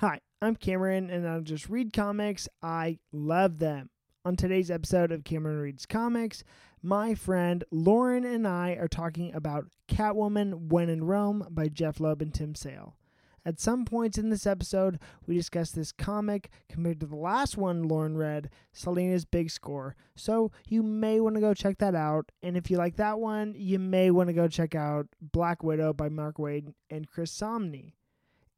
Hi, I'm Cameron, and I just read comics, I love them. On today's episode of Cameron Reads Comics, my friend Lauren and I are talking about Catwoman When in Rome by Jeff Loeb and Tim Sale. At some points in this episode, we discuss this comic compared to the last one Lauren read, Selina's Big Score. So you may want to go check that out. And if you like that one, you may want to go check out Black Widow by Mark Waid and Chris Samnee.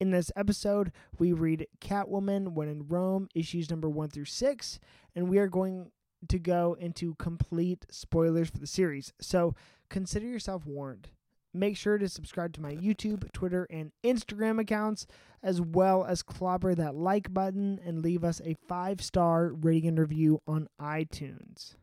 In this episode, we read Catwoman When in Rome, issues number one through six, and we are going to go into complete spoilers for the series. So consider yourself warned. Make sure to subscribe to my YouTube, Twitter, and Instagram accounts, as well as clobber that like button and leave us a five star rating and review on iTunes.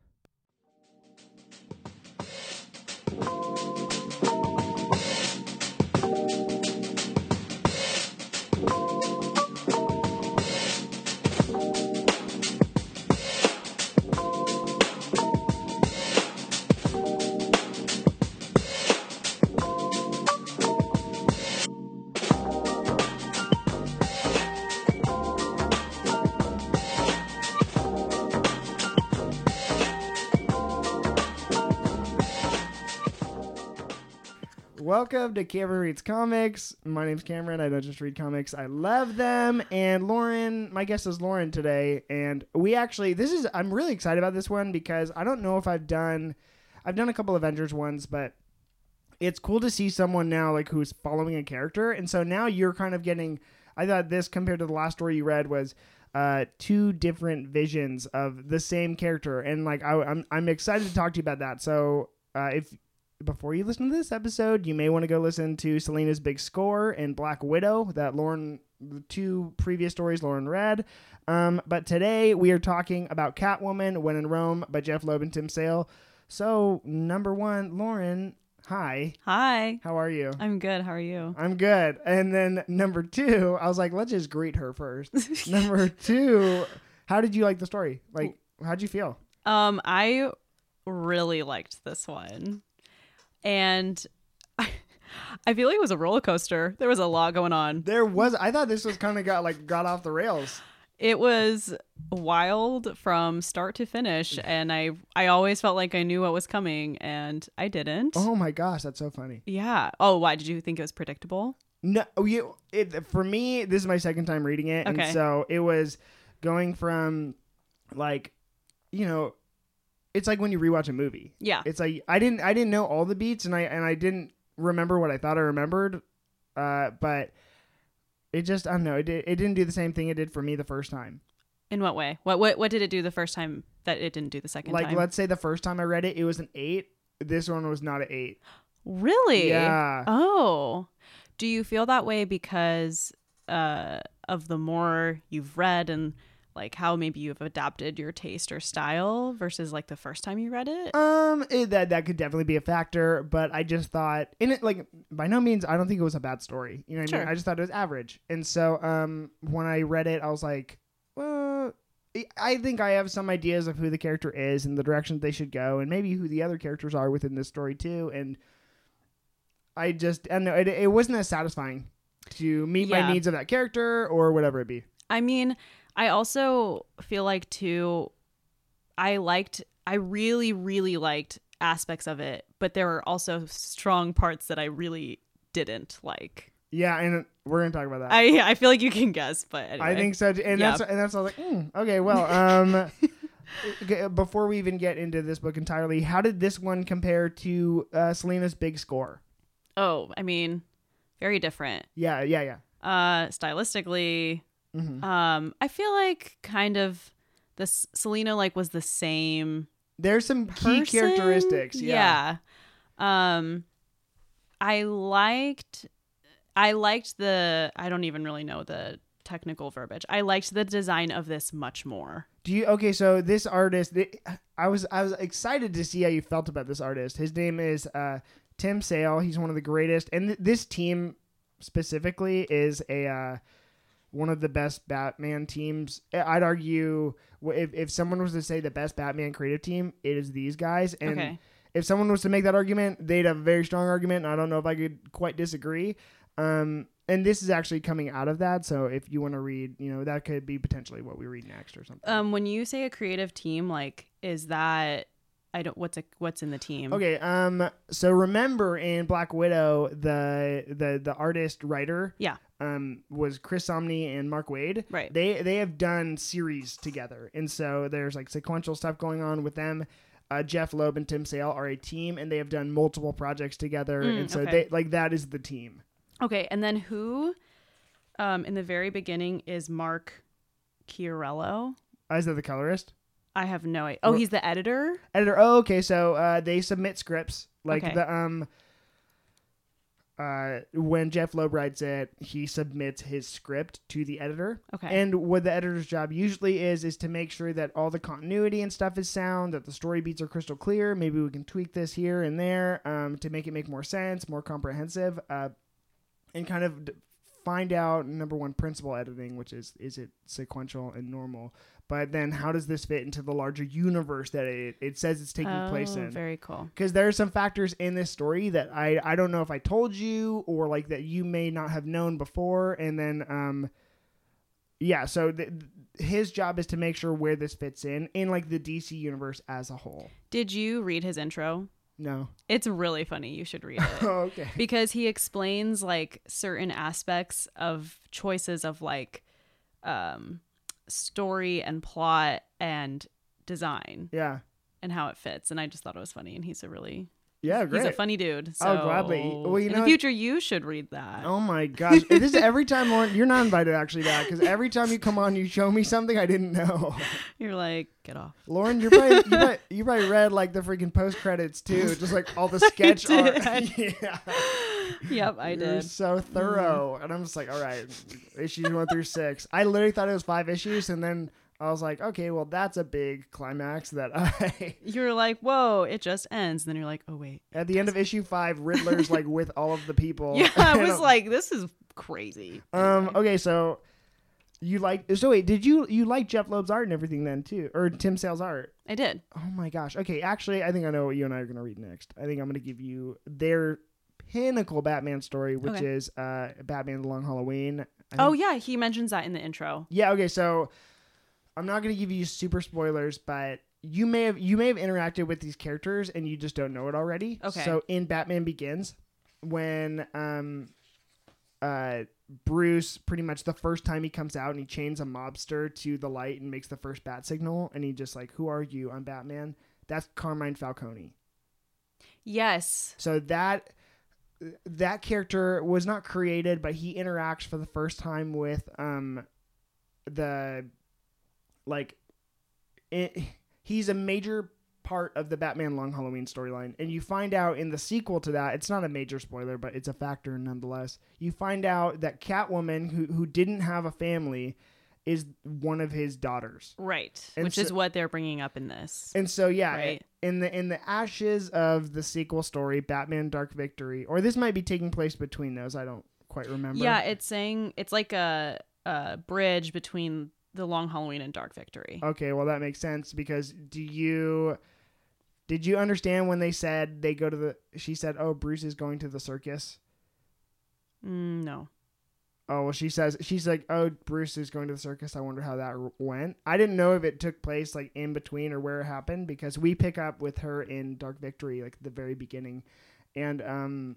Welcome to Cameron Reads Comics. My name's Cameron. I don't just read comics. I love them. And Lauren, my guest is Lauren today. And we actually, this is, I'm really excited about this one because I don't know if I've done, I've done a couple Avengers ones, but it's cool to see someone now like who's following a character. And so now you're kind of getting, I thought this compared to the last story you read was uh, two different visions of the same character. And like, I, I'm, I'm excited to talk to you about that. So uh, if, before you listen to this episode, you may want to go listen to Selina's Big Score and Black Widow that Lauren, the two previous stories Lauren read. Um, but today we are talking about Catwoman When in Rome by Jeff Loeb and Tim Sale. So, number one, Lauren, hi. Hi. How are you? I'm good. How are you? I'm good. And then number two, I was like, let's just greet her first. number two, how did you like the story? Like, how'd you feel? Um, I really liked this one. And I, I feel like it was a roller coaster. There was a lot going on. There was, I thought this was kind of got like got off the rails. It was wild from start to finish, and I I always felt like I knew what was coming, and I didn't. Oh my gosh, that's so funny. Yeah. Oh, why did you think it was predictable? No, oh, you it for me. This is my second time reading it, Okay. and so it was going from like, you know, it's like when you rewatch a movie. Yeah. It's like I didn't I didn't know all the beats, and I and I didn't remember what I thought I remembered, uh, but it just I don't know. It did, it didn't do the same thing it did for me the first time. In what way? What what what did it do the first time that it didn't do the second like time? Like let's say the first time I read it, it was an eight. This one was not an eight. Really? Yeah. Oh. Do you feel that way because uh, of the more you've read and like how maybe you've adapted your taste or style versus like the first time you read it? Um, it, that that could definitely be a factor, but I just thought in it like by no means I don't think it was a bad story. You know what I mean? I just thought it was average, and so um when I read it, I was like, well, I think I have some ideas of who the character is and the direction they should go, and maybe who the other characters are within this story too. And I just I don't know it, it wasn't as satisfying to meet Yeah. my needs of that character or whatever it be. I mean, I also feel like too I liked I really really liked aspects of it, but there were also strong parts that I really didn't like. Yeah, and we're gonna talk about that. I I feel like you can guess, but anyway. I think so, too. and Yeah. that's and that's all like, mm, okay, well, um, before we even get into this book entirely, how did this one compare to uh, Selina's Big Score? Oh, I mean, very different. Yeah, yeah, yeah. Uh stylistically, hmm Um, I feel like kind of this Selina like was the same There's some key characteristics. Yeah. Yeah. Um, I liked, I liked the. I don't even really know the technical verbiage. I liked the design of this much more. Do you okay? So this artist, I was I was excited to see how you felt about this artist. His name is uh, Tim Sale. He's one of the greatest, and th- this team specifically is a uh, one of the best Batman teams. I'd argue if if someone was to say the best Batman creative team, it is these guys. And okay. if someone was to make that argument, they'd have a very strong argument. And I don't know if I could quite disagree. Um, and this is actually coming out of that. So if you want to read, you know, that could be potentially what we read next or something. Um, when you say a creative team, like, is that I don't what's a what's in the team? Okay. Um. So remember in Black Widow, the the the artist writer. Yeah. Um. Was Chris Samnee and Mark Waid. Right. They they have done series together, and so there's like sequential stuff going on with them. Uh, Jeff Loeb and Tim Sale are a team, and they have done multiple projects together, Mm, and so okay. they like that is the team. Okay, and then who, um, in the very beginning is Mark Chiarello. Uh, is that the colorist? I have no idea. Oh, he's the editor. editor. Oh, okay. So uh, they submit scripts like Okay. the um. Uh, when Jeff Loeb writes it, he submits his script to the editor. Okay. And what the editor's job usually is is to make sure that all the continuity and stuff is sound, that the story beats are crystal clear. Maybe we can tweak this here and there um, to make it make more sense, more comprehensive, uh, and kind of d- find out number one principle editing, which is is it sequential and normal, but then how does this fit into the larger universe that it, it says it's taking place Oh, in? Very cool. because there are some factors in this story that I I don't know if I told you or like that you may not have known before, and then um, yeah. So th- his job is to make sure where this fits in in like the DC universe as a whole. Did you read his intro? No. It's really funny. You should read it. Oh, okay. because he explains like certain aspects of choices of like um story and plot and design Yeah. and how it fits and i just thought it was funny and he's a really Yeah. Great. he's a funny dude so Oh, gladly. Well, you in know- the future you should read that Oh my gosh! This is every time Lauren. You're not invited actually back because every time you come on, you show me something I didn't know. you're like get off Lauren, you're probably you, probably you probably read like the freaking post credits too, just like all the sketch art. yeah. yep i You're did Mm-hmm. so thorough. And I'm just like, all right, issues one through six. I literally thought it was five issues, and then I was like, okay, well, that's a big climax that I. you're like whoa it just ends and then you're like oh wait At the end of issue five, Riddler's like with all of the people. yeah i was I'm- like this is crazy um. Anyway. Okay, so you like so wait, did you you like Jeff Loeb's art and everything then too, or Tim Sale's art? i did Oh my gosh. Okay, actually, I think I know what you and I are gonna read next. I think I'm gonna give you their pinnacle Batman story, which Okay. is uh Batman: The Long Halloween. I oh yeah he mentions that in the intro yeah. Okay, so I'm not gonna give you super spoilers, but you may have you may have interacted with these characters and you just don't know it already. Okay. So in Batman Begins, when um uh Bruce pretty much the first time he comes out and he chains a mobster to the light and makes the first bat signal and he just like, Who are you? I'm Batman. That's Carmine Falcone. yes So that that character was not created, but he interacts for the first time with um the like it, he's a major part of the Batman Long Halloween storyline, and you find out in the sequel to that. It's not a major spoiler, but it's a factor nonetheless. You find out that Catwoman, who who didn't have a family, is one of his daughters. Right. And Which so- is what they're bringing up in this. And so yeah, Right. in the in the ashes of the sequel story, Batman Dark Victory, or this might be taking place between those. I don't quite remember. Yeah, it's saying it's like a, a bridge between the Long Halloween and Dark Victory. Okay, well that makes sense because do you did you understand when they said they go to the she said, "Oh, Bruce is going to the circus." Mm, no. Oh, well she says she's like, "Oh, Bruce is going to the circus." I wonder how that r- went. I didn't know if it took place like in between or where it happened because we pick up with her in Dark Victory like the very beginning. And um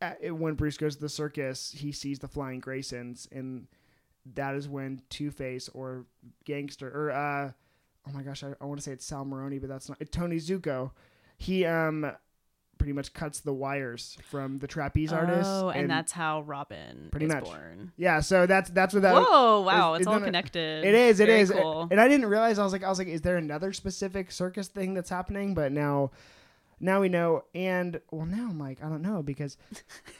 at, when Bruce goes to the circus, he sees the flying Graysons and that is when Two-Face or Gangster or uh oh my gosh, I, I want to say it's Sal Maroni, but that's not Tony Zucco. He um pretty much cuts the wires from the trapeze artist. Oh, and, that's how Robin Pretty is much. born. yeah. So that's that's what that. Whoa! Wow, is- it's all it- connected. It is. It Very is. Cool. And I didn't realize. I was like, I was like, is there another specific circus thing that's happening? But now, now we know. And well, now Mike, I don't know because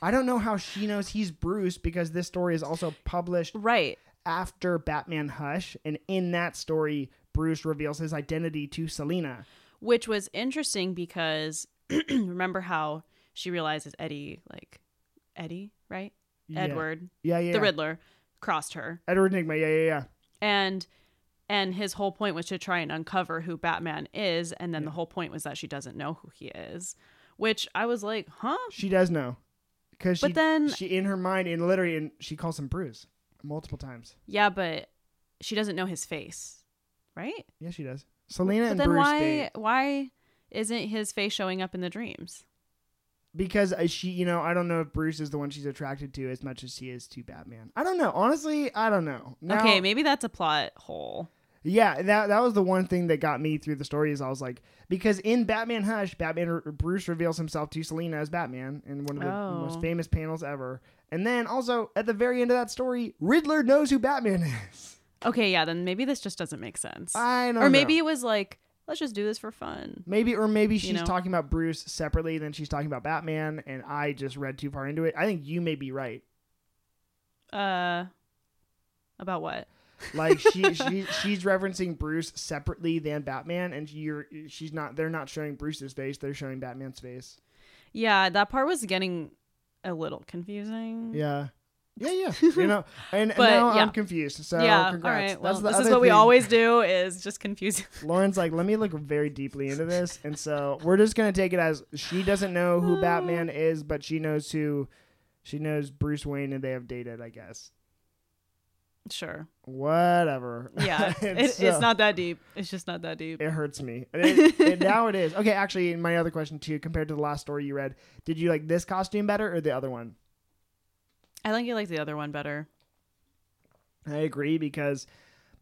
I don't know how she knows he's Bruce because this story is also published right. after Batman Hush, and in that story, Bruce reveals his identity to Selina. Which was interesting because remember how she realizes Eddie, like Eddie, right? Yeah. Edward, Yeah, yeah. the. Riddler, crossed her, Edward Nygma. Yeah, yeah, yeah. and and his whole point was to try and uncover who Batman is, and then Yeah. the whole point was that she doesn't know who he is. Which I was like, huh? She does know because she But then- she in her mind and literally and she calls him Bruce multiple times. Yeah, but she doesn't know his face, right? Yeah, she does. Selina But and then Bruce why date why isn't his face showing up in the dreams? Because uh, she, you know, I don't know if Bruce is the one she's attracted to as much as she is to Batman. I don't know. Honestly, I don't know. Now, okay, maybe that's a plot hole. Yeah, that that was the one thing that got me through the story. Is I was like, because in Batman Hush, Batman Bruce reveals himself to Selina as Batman in one of the Oh. most famous panels ever. And then also at the very end of that story, Riddler knows who Batman is. Okay, yeah, then maybe this just doesn't make sense. I don't know. or maybe know. it was like, let's just do this for fun. maybe or maybe she's know? talking about Bruce separately than she's talking about Batman, and I just read too far into it. I think you may be right. Uh about what? Like she, she she's referencing Bruce separately than Batman, and you're she's not. They're not showing Bruce's face; they're showing Batman's face. Yeah, that part was getting a little confusing. Yeah. Yeah, yeah. You know, and, But, now yeah. I'm confused. So yeah, congrats. all right. Well, this is what we always do is just confuse. Lauren's like, let me look very deeply into this, and so we're just gonna take it as she doesn't know who Batman is, but she knows who, she knows Bruce Wayne, and they have dated. I guess. sure. Whatever. Yeah, it, so- it's not that deep. It's just not that deep. It hurts me. It, it- now it is. Okay, actually, my other question too, compared to the last story you read, did you like this costume better or the other one? I think you like the other one better. I agree because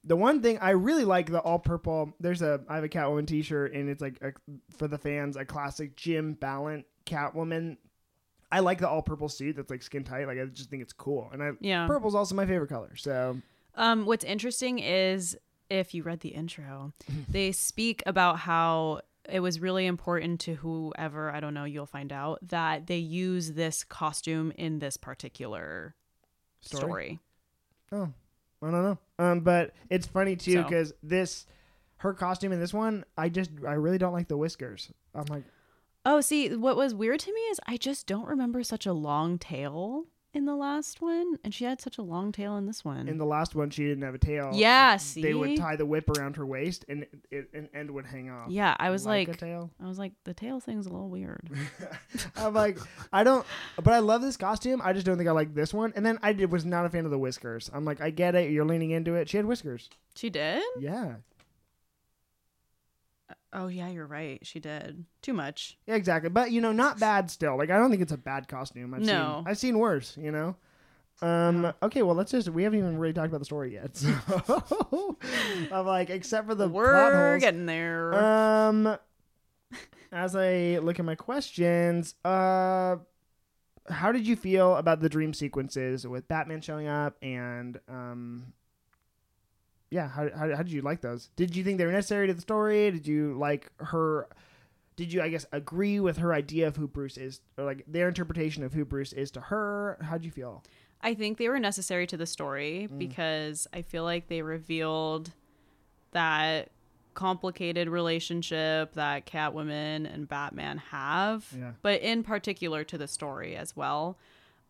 the one thing I really like the all purple. There's a I have a Catwoman T-shirt and it's like a, for the fans a classic Jim Balent Catwoman. I like the all purple suit that's like skin tight. Like I just think it's cool, and I Yeah. purple's also my favorite color. So Um, what's interesting is if you read the intro, they speak about how it was really important to whoever, I don't know, you'll find out, that they use this costume in this particular Story? story. oh, I don't know. Um, but it's funny too So. because this her costume in this one, I just I really don't like the whiskers. I'm like, Oh, see, what was weird to me is I just don't remember such a long tail in the last one, and she had such a long tail in this one. in the last one she didn't have a tail. yeah, see, They would tie the whip around her waist and it and end would hang off. yeah, I was like, like, a tail. I was like, the tail thing's a little weird. I'm like, I don't, but I love this costume. I just don't think I like this one. And then I did, was not a fan of the whiskers. I'm like, I get it. You're leaning into it. She had whiskers. She did? Yeah. Oh yeah, you're right. She did too much. Yeah, exactly. But you know, not bad still. Like I don't think it's a bad costume. I've No. seen I've seen worse, you know. Um okay, well let's just we haven't even really talked about the story yet. So I'm like except for the We're getting there. Um as I look at my questions, uh how did you feel about the dream sequences with Batman showing up and um yeah, how, how, how did you like those? Did you think they were necessary to the story? Did you like her did you I guess agree with her idea of who Bruce is or like their interpretation of who Bruce is to her? How'd you feel? I think they were necessary to the story Mm. because I feel like they revealed that complicated relationship that Catwoman and Batman have, Yeah. but in particular to the story as well.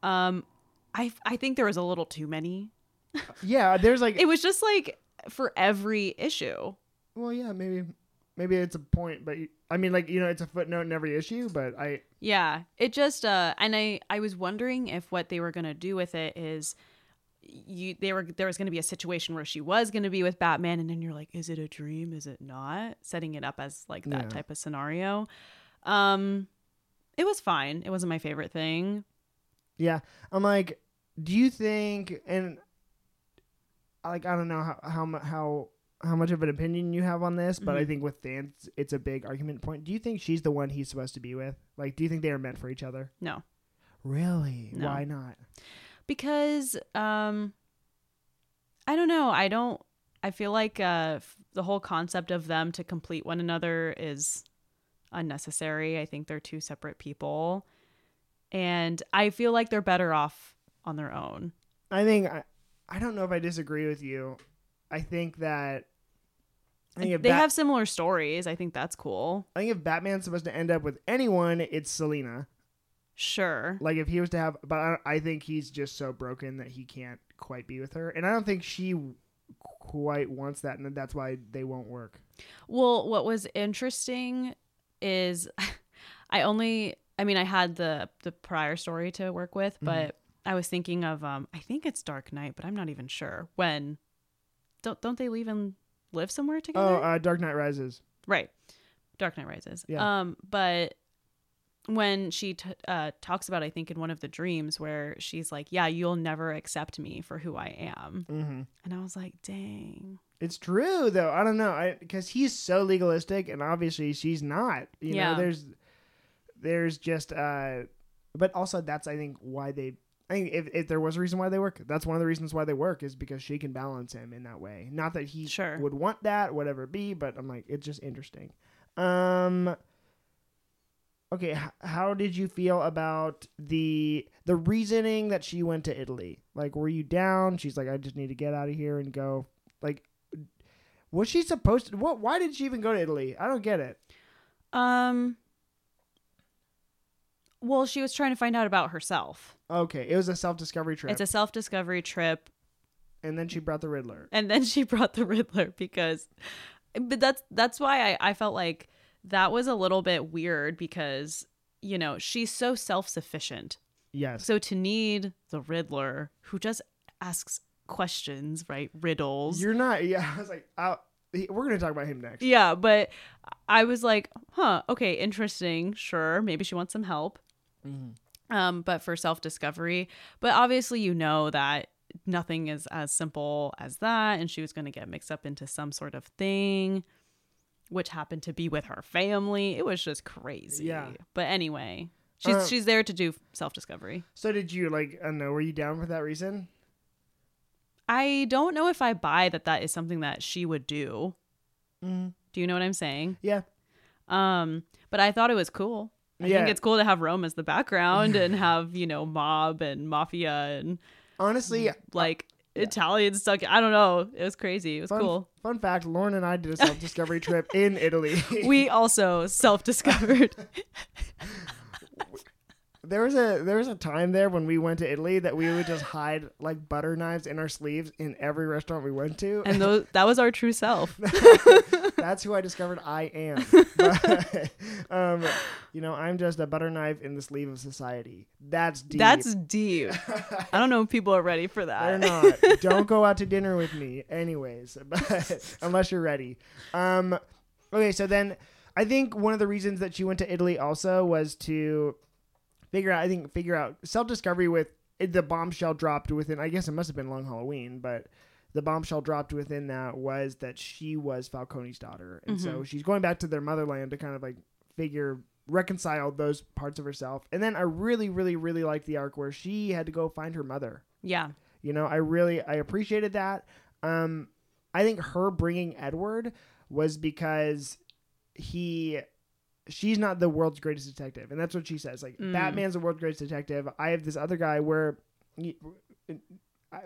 Um, I I think there was a little too many. Yeah, there's like It was just like for every issue. well yeah, maybe maybe it's a point, but you, I mean like you know it's a footnote in every issue, but I Yeah, it just uh and I I was wondering if what they were going to do with it is you they were there was going to be a situation where she was going to be with Batman and then you're like is it a dream is it not setting it up as like that Yeah. type of scenario. Um it was fine. It wasn't my favorite thing. Yeah, I'm like, do you think and like I don't know how how how how much of an opinion you have on this, but I Mhm. think with fans it's a big argument point. Do you think she's the one he's supposed to be with? Like, do you think they are meant for each other? No. Really? No. Why not? Because um I don't know. I don't I feel like uh f- the whole concept of them to complete one another is unnecessary. I think they're two separate people. And I feel like they're better off on their own. I think I I don't know if I disagree with you. I think that I think They Bat- have similar stories. I think that's cool. I think if Batman's supposed to end up with anyone, it's Selina. Sure. Like if he was to have, but I, I think he's just so broken that he can't quite be with her, and I don't think she quite wants that, and that's why they won't work. Well, what was interesting is I only I mean, I had the the prior story to work with, Mm-hmm. but I was thinking of um I think it's Dark Knight, but I'm not even sure. When don't don't they leave and live somewhere together? Oh, uh, Dark Knight Rises. right. Dark Knight Rises. Yeah. Um but when she t- uh, talks about, I think in one of the dreams where she's like, "Yeah, you'll never accept me for who I am," Mm-hmm. and I was like, "Dang, It's true though. I don't know, because he's so legalistic, and obviously she's not. You Yeah. know, there's, there's just, uh, but also that's I think why they. I think if, if there was a reason why they work, that's one of the reasons why they work is because she can balance him in that way. Not that he Sure. would want that, whatever it be, but I'm like, it's just interesting. Um. Okay, h- how did you feel about the the reasoning that she went to Italy? Like, were you down? She's like, I just need to get out of here and go. Like, was she supposed to? What? Why did she even go to Italy? I don't get it. um." Well, she was trying to find out about herself. Okay, it was a self discovery trip, It's a self discovery trip. and then she brought the Riddler. And then she brought the Riddler because but that's that's why I, I felt like that was a little bit weird because, you know, she's so self sufficient. Yes. So to need the Riddler who just asks questions, right? Riddles. You're not. Yeah, I was like, i we're gonna talk about him next. yeah, but I was like, huh, okay, interesting. Sure. Maybe she wants some help. Mhm. um, but for self discovery. But obviously, you know that nothing is as simple as that, and she was going to get mixed up into some sort of thing, which happened to be with her family. It was just crazy. Yeah. But anyway, she's Uh, she's there to do self discovery. So did you like? I don't know. Were you down for that reason? I don't know if I buy that that is something that she would do. Mm. Do you know what I'm saying? Yeah. Um, but I thought it was cool. I Yeah. think it's cool to have Rome as the background and have, you know, mob and mafia and Honestly, like Italian stuck. I don't know. It was crazy. It was Fun- cool. fun fact: Lauren and I did a self discovery trip in Italy. We also self discovered. There was a there was a time there when we went to Italy that we would just hide like butter knives in our sleeves in every restaurant we went to. and those, that was our true self. That's who I discovered I am. But, um, you know, I'm just a butter knife in the sleeve of society. That's deep. That's deep. I don't know if people are ready for that. They're not. Don't go out to dinner with me, anyways, but, unless you're ready. Um, okay, so then I think one of the reasons that she went to Italy also was to figure out. I think figure out self discovery with the bombshell dropped within. I guess it must have been Long Halloween, but the bombshell dropped within that was that she was Falcone's daughter, and so she's going back to their motherland to kind of like figure reconcile those parts of herself. And then I really, really, really liked the arc where she had to go find her mother. Yeah. You know, I really I appreciated that. Um, I think her bringing Edward was because he she's not the world's greatest detective, and that's what she says. Like Mm. Batman's the world's greatest detective. I have this other guy where. He,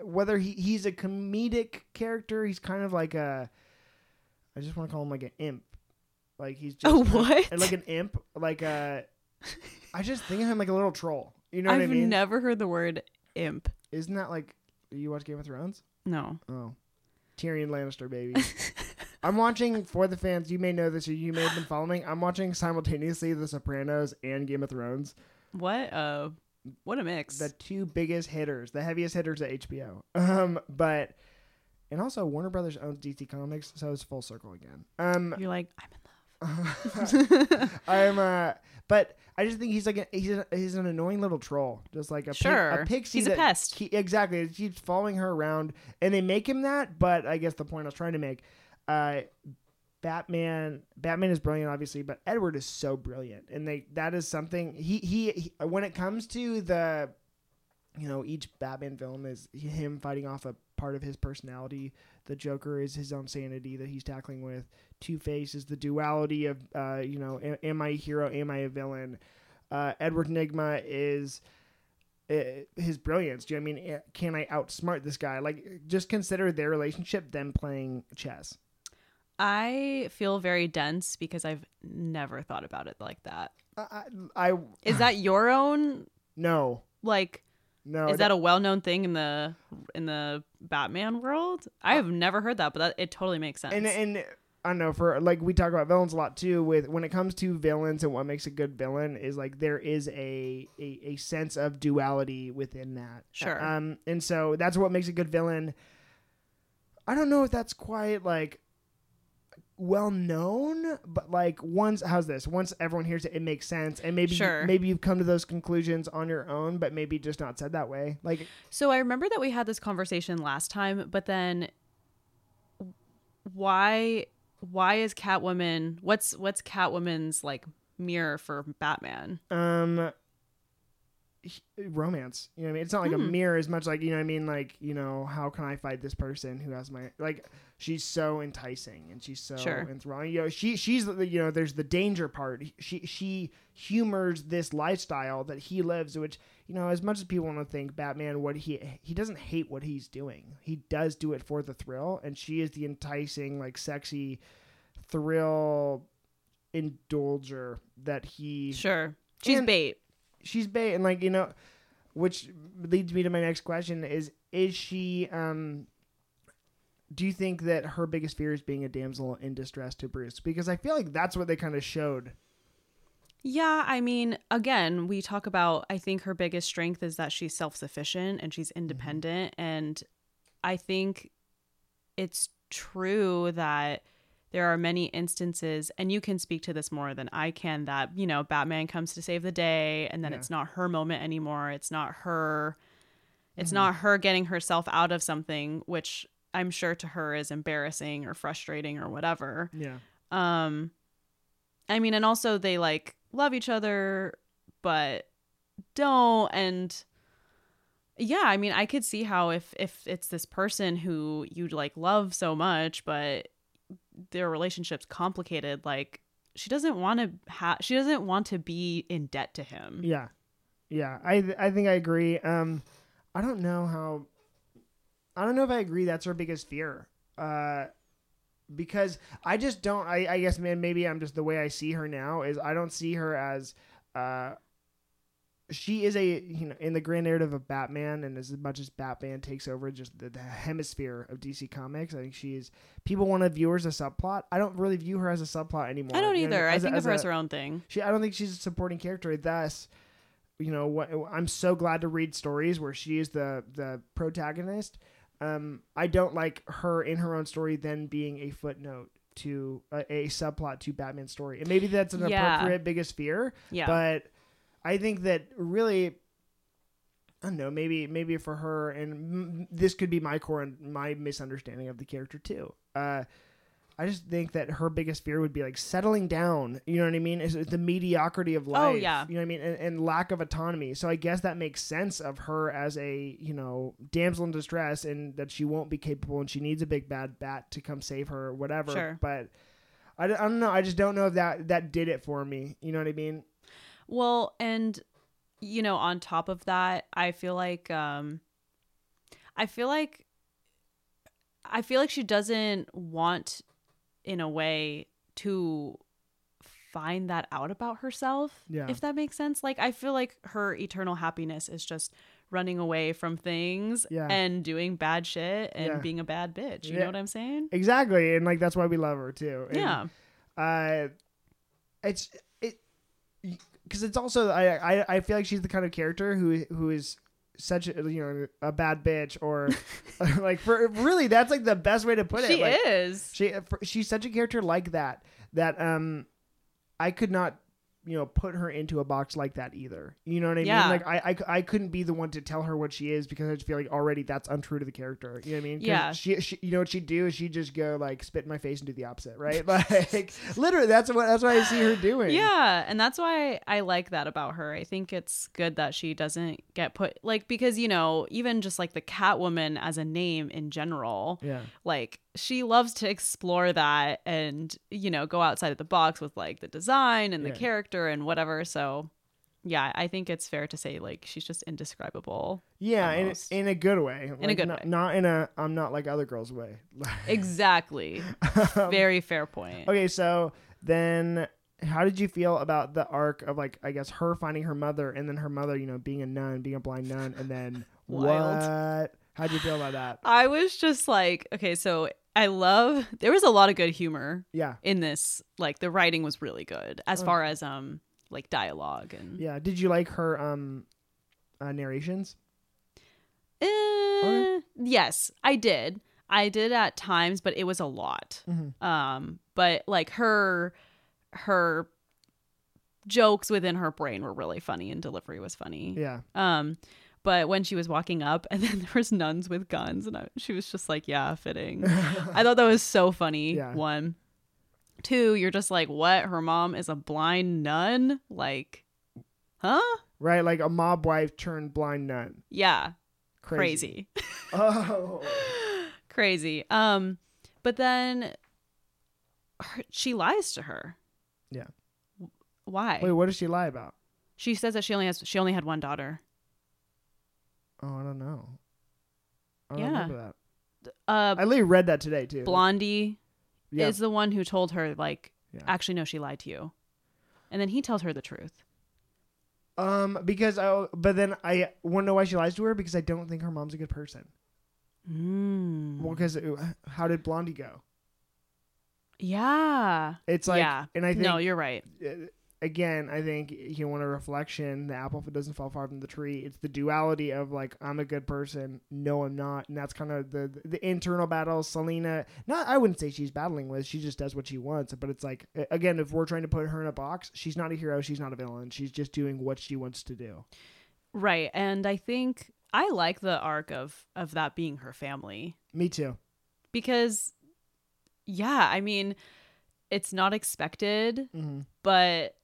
whether he, he's a comedic character, he's kind of like a. I just want to call him like an imp, like he's just Oh, what? like an imp, like a. I just think of him like a little troll. You know what I mean? I've mean? never heard the word imp. Isn't that like you watch Game of Thrones? No. Oh, Tyrion Lannister, baby. I'm watching for the fans. You may know this, or you may have been following. I'm watching simultaneously The Sopranos and Game of Thrones. What? Uh, what a mix. The two biggest hitters, the heaviest hitters at HBO. Um, but and also Warner Brothers owns DC Comics, so it's full circle again. Um, You're like, I'm in love. I'm uh, but I just think he's like a, he's a, he's an annoying little troll, just like a pig- Sure. a pixie. He's a pest. He, exactly, it keeps following her around, and they make him that. But I guess the point I was trying to make, uh, Batman, Batman is brilliant, obviously, but Edward is so brilliant, and they that is something he he, he when it comes to the, you know, each Batman film is him fighting off a part of his personality. The Joker is his own sanity that he's tackling with. Two Face is the duality of, uh, you know, am, am I a hero? Am I a villain? Uh, Edward Nygma is uh, his brilliance. Do you know I mean? Eh, Can I outsmart this guy? Like, just consider their relationship, them playing chess. I feel very dense because I've never thought about it like that. I, I, I Is that your own no, like no. is that a well-known thing in the in the Batman world? I have never heard that, but that it totally makes sense. and and I don't know for like we talk about villains a lot too. With when it comes to villains and what makes a good villain is like there is a a, a sense of duality within that. Sure. Um, and so that's what makes a good villain. I don't know if that's quite like well known, but like once how's this? Once everyone hears it, it makes sense, and maybe Sure. maybe you've come to those conclusions on your own, but maybe just not said that way. Like So I remember that we had this conversation last time, but then why why is Catwoman what's what's Catwoman's like mirror for Batman? um romance you know what i mean it's not like a Hmm. mirror as much like you know what i mean like you know how can i fight this person who has my like she's so enticing and she's so Sure. enthralling you know she she's the you know there's the danger part she she humors this lifestyle that he lives which you know as much as people want to think batman what he he doesn't hate what he's doing he does do it for the thrill and she is the enticing like sexy thrill indulger that he Sure. She's And- bait. She's bait and like you know which leads me to my next question is is she um do you think that her biggest fear is being a damsel in distress to bruce? Because i feel like that's what they kind of showed. Yeah, I mean, again, we talk about I think her biggest strength is that she's self-sufficient and she's independent and I think it's true that there are many instances and you can speak to this more than I can that, you know, Batman comes to save the day and then Yeah. it's not her moment anymore. It's not her it's Mhm. not her getting herself out of something which I'm sure to her is embarrassing or frustrating or whatever. yeah Um I mean and also they like love each other but don't and yeah, I mean I could see how if if it's this person who you like love so much but their relationship's complicated like she doesn't want to have she doesn't want to be in debt to him. yeah. Yeah i th- i think i agree. Um i don't know how i don't know if i agree that's her biggest fear. Uh because i just don't i i guess man maybe i'm just the way i see her now is i don't see her as uh she is a you know in the grand narrative of Batman, and as much as Batman takes over just the, the hemisphere of DC Comics, I think she is. People want to view her as a subplot. I don't really view her as a subplot anymore. I don't You know, either. I as a- think of her as her own thing. she I don't think she's a supporting character. Thus, you know what? I'm so glad to read stories where she is the the protagonist. Um, I don't like her in her own story then being a footnote to a, a subplot to Batman's story, and maybe that's an Yeah. appropriate biggest fear. Yeah. But I think that really. I don't know. Maybe, maybe for her, and m- this could be my core and my misunderstanding of the character too. Uh, I just think that her biggest fear would be like settling down. You know what I mean? Is is the mediocrity of life. Oh, yeah. You know what I mean? And, and lack of autonomy. So I guess that makes sense of her as a you know damsel in distress, and that she won't be capable, and she needs a big bad bat to come save her, or whatever. Sure. But I, I don't know. I just don't know if that that did it for me. You know what I mean? Well, and you know, on top of that, I feel like um I feel like I feel like she doesn't want in a way to find that out about herself. Yeah. If that makes sense. Like I feel like her eternal happiness is just running away from things Yeah. and doing bad shit and Yeah. being a bad bitch. You Yeah. know what I'm saying? Exactly, and like that's why we love her too. And, yeah. uh it's it because it's also I, I I feel like she's the kind of character who who is such a you know a bad bitch or like for really that's like the best way to put it She like, is. she for, she's such a character like that that um i could not you know put her into a box like that either. You know what i Yeah. mean like I, I i couldn't be the one to tell her what she is because i just feel like already that's untrue to the character. You know what i mean? Yeah. she, she you know what she'd do is she'd just go like spit in my face and do the opposite right? Like literally that's what that's what i see her doing. Yeah, and that's why I like that about her. I think it's good that she doesn't get put like because you know, even just like the Catwoman as a name in general, yeah. like she loves to explore that and you know, go outside of the box with like the design and Yeah. the character and whatever. So, yeah, I think it's fair to say like she's just indescribable. yeah in, in a good way In a good not, way. not in a i'm not like other girls way Exactly. Um, Very fair point. Okay, so then how did you feel about the arc of like I guess her finding her mother and then her mother, you know, being a nun, being a blind nun, and then Wild. what? How'd you feel about that? I was just like, okay, so I love there was a lot of good humor Yeah. in this. Like the writing was really good as Oh. far as um like dialogue and Yeah. Did you like her um uh, narrations? Eh, yes, I did. I did at times, but it was a lot. Mhm. Um, but like her her jokes within her brain were really funny and delivery was funny. Yeah. Um, but when she was walking up and then there was nuns with guns and I, she was just like, yeah, fitting. I thought that was so funny. Yeah. One. Two, you're just like, what? Her mom is a blind nun? Like, huh? right, like a mob wife turned blind nun. Yeah. Crazy. Crazy. Oh. Crazy. Um, but then her, she lies to her. Yeah. Why? Wait, what does she lie about? She says that she only has she only had one daughter. Oh, I don't know. I don't Yeah. remember that. Uh, I literally read that today too. Blondie Yeah. is the one who told her like Yeah. actually no she lied to you. And then he tells her the truth. Um, because I, but then I want to know why she lies to her because I don't think her mom's a good person. Mm. Well, because how did Blondie go? Yeah. It's like, yeah. and I think no, you're right. Again, I think you want a reflection. The apple doesn't fall far from the tree. It's the duality of like I'm a good person, no, I'm not, and that's kind of the the internal battle. Selina, not I wouldn't say she's battling with. She just does what she wants. But it's like again, if we're trying to put her in a box, she's not a hero. She's not a villain. She's just doing what she wants to do. Right. And I think I like the arc of of that being her family. Me too. because yeah i mean it's not expected hmm but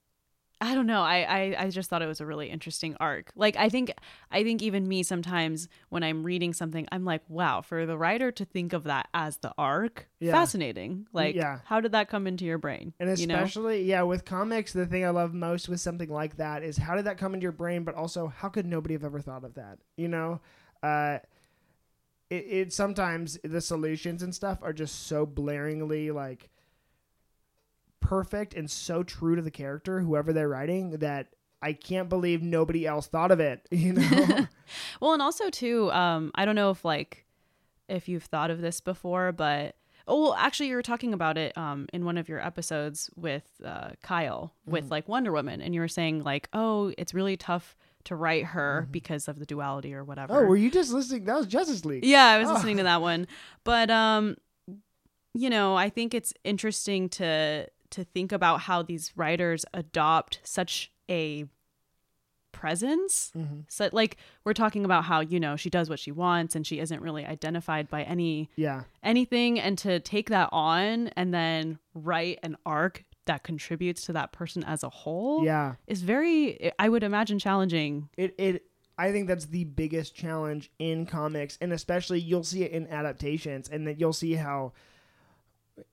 i don't know I, I i just thought it was a really interesting arc like i think i think even me sometimes when i'm reading something i'm like wow for the writer to think of that as the arc Yeah. fascinating like Yeah. how did that come into your brain And you know especially, yeah, with comics, the thing I love most with something like that is how did that come into your brain, but also how could nobody have ever thought of that? You know, uh, it, it sometimes the solutions and stuff are just so blaringly like perfect and so true to the character, whoever they're writing, that I can't believe nobody else thought of it. You know, well and also too um i don't know if like if you've thought of this before but oh well actually you were talking about it um in one of your episodes with uh kyle with like wonder woman and you were saying like oh it's really tough to write her because of the duality or whatever oh, were you just listening? That was Justice League. yeah i was Oh. listening to that one but um you know i think it's interesting to to think about how these writers adopt such a presence. Hmm so like we're talking about how you know she does what she wants and she isn't really identified by any Yeah, anything. And to take that on and then write an arc that contributes to that person as a whole yeah. is very I would imagine challenging. it it I think that's the biggest challenge in comics. And especially you'll see it in adaptations and that you'll see how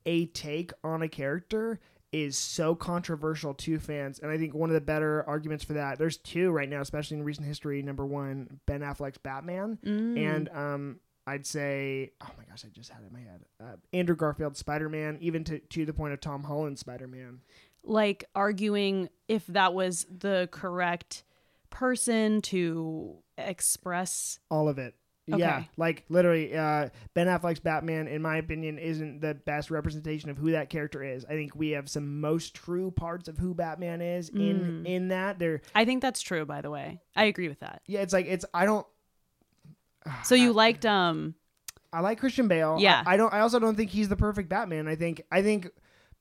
a take on a character is so controversial to fans and I think one of the better arguments for that there's two right now especially in recent history number 1 Ben Affleck's Batman Mm. and um I'd say oh my gosh I just had it in my head uh, Andrew Garfield's Spider-Man even to to the point of Tom Holland's Spider-Man like arguing if that was the correct person to express all of it. Yeah, like literally, uh, Ben Affleck's Batman, in my opinion, isn't the best representation of who that character is. I think we have some most true parts of who Batman is in Mm. in that. There, I think that's true by the way. I agree with that. yeah, it's like it's. I don't. So you liked um I like Christian Bale. Yeah. I, I don't. I also don't think he's the perfect Batman. I think. I think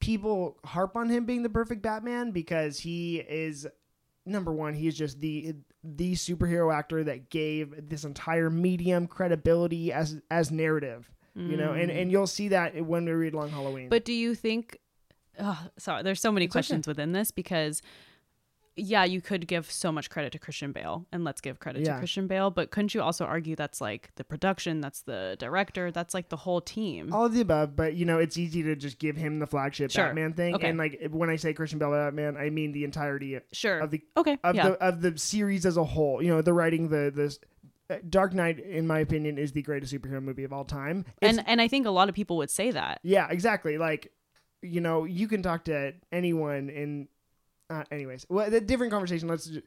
people harp on him being the perfect Batman because he is number one. He's just the the superhero actor that gave this entire medium credibility as as narrative. You know, and and you'll see that when we read Long Halloween. Mm. But do you think? Oh, sorry, there's so many It's okay. questions within this because, yeah, you could give so much credit to Christian Bale, and let's give credit Yeah. to Christian Bale. But couldn't you also argue that's like the production, that's the director, that's like the whole team? all of the above, but you know, it's easy to just give him the flagship Sure. Batman thing. Okay. And like when I say Christian Bale Batman, I mean the entirety sure. of the okay. of yeah. the of the series as a whole. You know, the writing the this uh, Dark Knight, in my opinion, is the greatest superhero movie of all time. It's- and and I think a lot of people would say that. yeah, exactly. Like, you know, you can talk to anyone in. Uh, anyways, well, the different conversation. Let's. ju-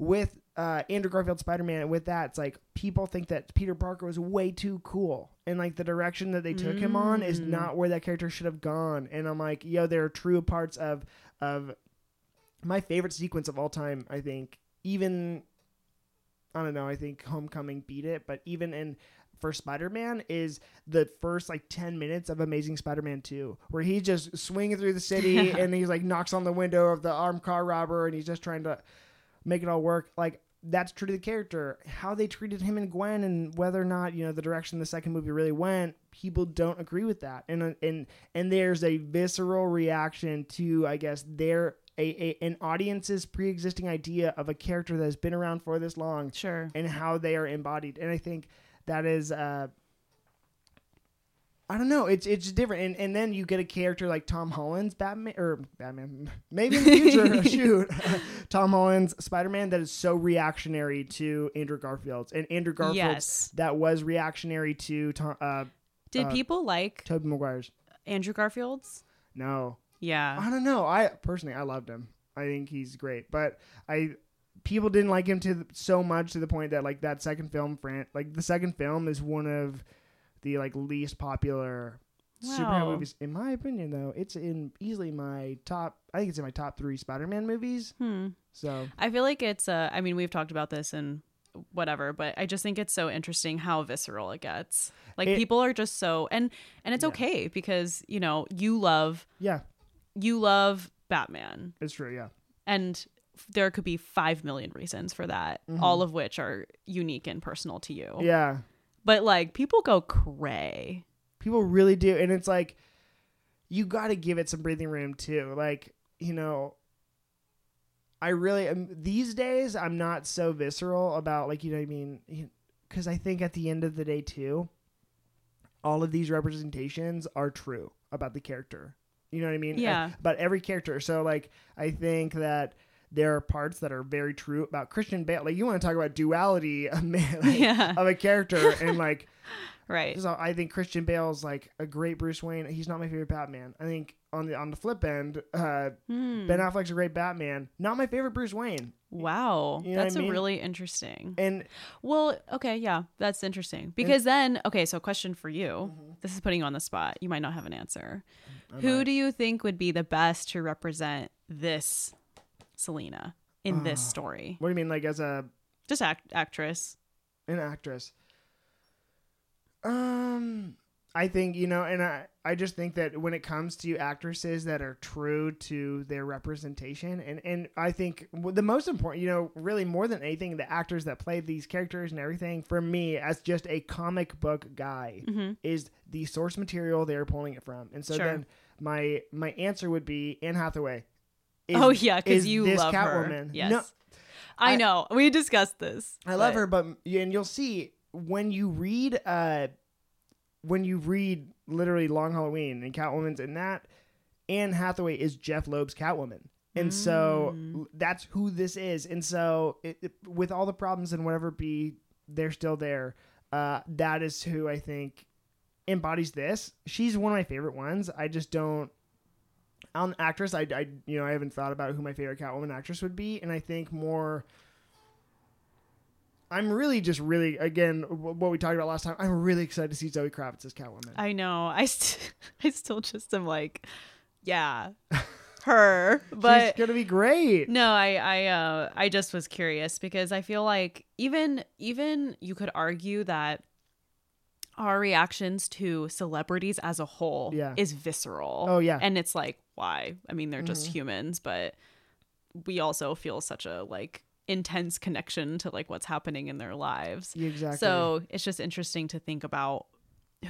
with uh, Andrew Garfield Spider Man, with that, it's like people think that Peter Parker was way too cool, and like the direction that they took him on is Mm. not where that character should have gone. And I'm like, yo, there are true parts of of my favorite sequence of all time. I think even I don't know. I think Homecoming beat it, but even in for Spider-Man is the first like 10 minutes of Amazing Spider-Man 2 where he's just swinging through the city and he's like knocks on the window of the armed car robber and he's just trying to make it all work like that's true to the character how they treated him and Gwen and whether or not you know the direction the second movie really went people don't agree with that and and and there's a visceral reaction to I guess their a, a an audience's pre-existing idea of a character that has been around for this long Sure. and how they are embodied. And I think that is uh I don't know, it's it's different. And and then you get a character like Tom Holland's Batman or Batman maybe in the future, shoot. Tom Holland's Spider-Man that is so reactionary to Andrew Garfield's and Andrew Garfield's Yes. that was reactionary to Tom, uh Did uh, people like Tobey Maguire's. Andrew Garfield's? No. Yeah. I don't know. I personally I loved him. I think he's great, but I people didn't like him to the, so much to the point that like that second film, Fran, like the second film is one of the like least popular superhero movies in my opinion. Though it's in easily my top. I think it's in my top three Spider-Man movies. Hmm. So I feel like it's uh I mean we've talked about this and whatever, but I just think it's so interesting how visceral it gets. Like It- people are just so and and it's Yeah. okay because, you know, you love yeah, you love Batman it's true. Yeah, and there could be 5 million reasons for that, mm-hmm. all of which are unique and personal to you. yeah. But like people go cray. People really do, and it's like you got to give it some breathing room too. Like you know, I really am these days. I'm not so visceral about like you know what I mean because I think at the end of the day too, all of these representations are true about the character. You know what I mean? Yeah. About every character. So like I think that there are parts that are very true about Christian Bale. Like you want to talk about duality of, man, like, Yeah. of a character and like Right. so I think Christian Bale's like a great Bruce Wayne. He's not my favorite Batman. I think on the on the flip end, uh, Hmm. Ben Affleck's a great Batman. Not my favorite Bruce Wayne. Wow. You know what I That's mean? a really interesting. And Well, okay, yeah, that's interesting. Because then, okay, so question for you. This is putting you on the spot. You might not have an answer. Who do you think would be the best to represent this Selina in this Ah. story? what do you mean, like as a Just act- actress. an actress? Um, I think you know, and I I just think that when it comes to actresses that are true to their representation, and and I think the most important, you know, really more than anything, the actors that play these characters and everything, for me as just a comic book guy, hmm is the source material they're pulling it from. And so Sure. then my my answer would be Anne Hathaway. Is- oh yeah, because you this love Catwoman. her. Yes, No, I, I- know. We discussed this. I love her, but and you'll see when you read uh when you read literally Long Halloween and Catwoman's in that, Anne Hathaway is Jeph Loeb's Catwoman. And so Mm. that's who this is. And so it, it- with all the problems and whatever be, they're still there. Uh, that is who I think embodies this. She's one of my favorite ones. I just don't. On actress, I, I you know I haven't thought about who my favorite Catwoman actress would be, and I think more. I'm really just really again what we talked about last time. I'm really excited to see Zoe Kravitz as Catwoman. I know. I st- I still just am like, yeah, her. But She's gonna be great. No, I I uh I just was curious because I feel like even even you could argue that our reactions to celebrities as a whole Yeah. is visceral. Oh, yeah. And it's like why? I mean, they're just Mhm. humans, but we also feel such a like intense connection to like what's happening in their lives. Exactly. So, it's just interesting to think about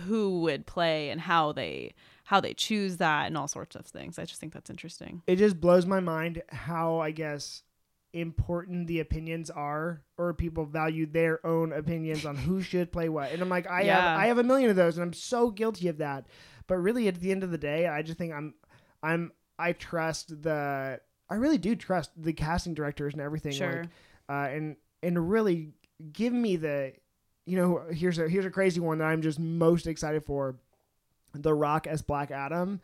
who would play and how they how they choose that and all sorts of things. I just think that's interesting. it just blows my mind how I guess important the opinions are or people value their own opinions on who should play what. And I'm like I Yeah. have I have a million of those and I'm so guilty of that. But really at the end of the day, I just think I'm I'm I trust the I really do trust the casting directors and everything Sure. like uh and and really give me the you know here's a here's a crazy one that I'm just most excited for. The Rock as Black Adam.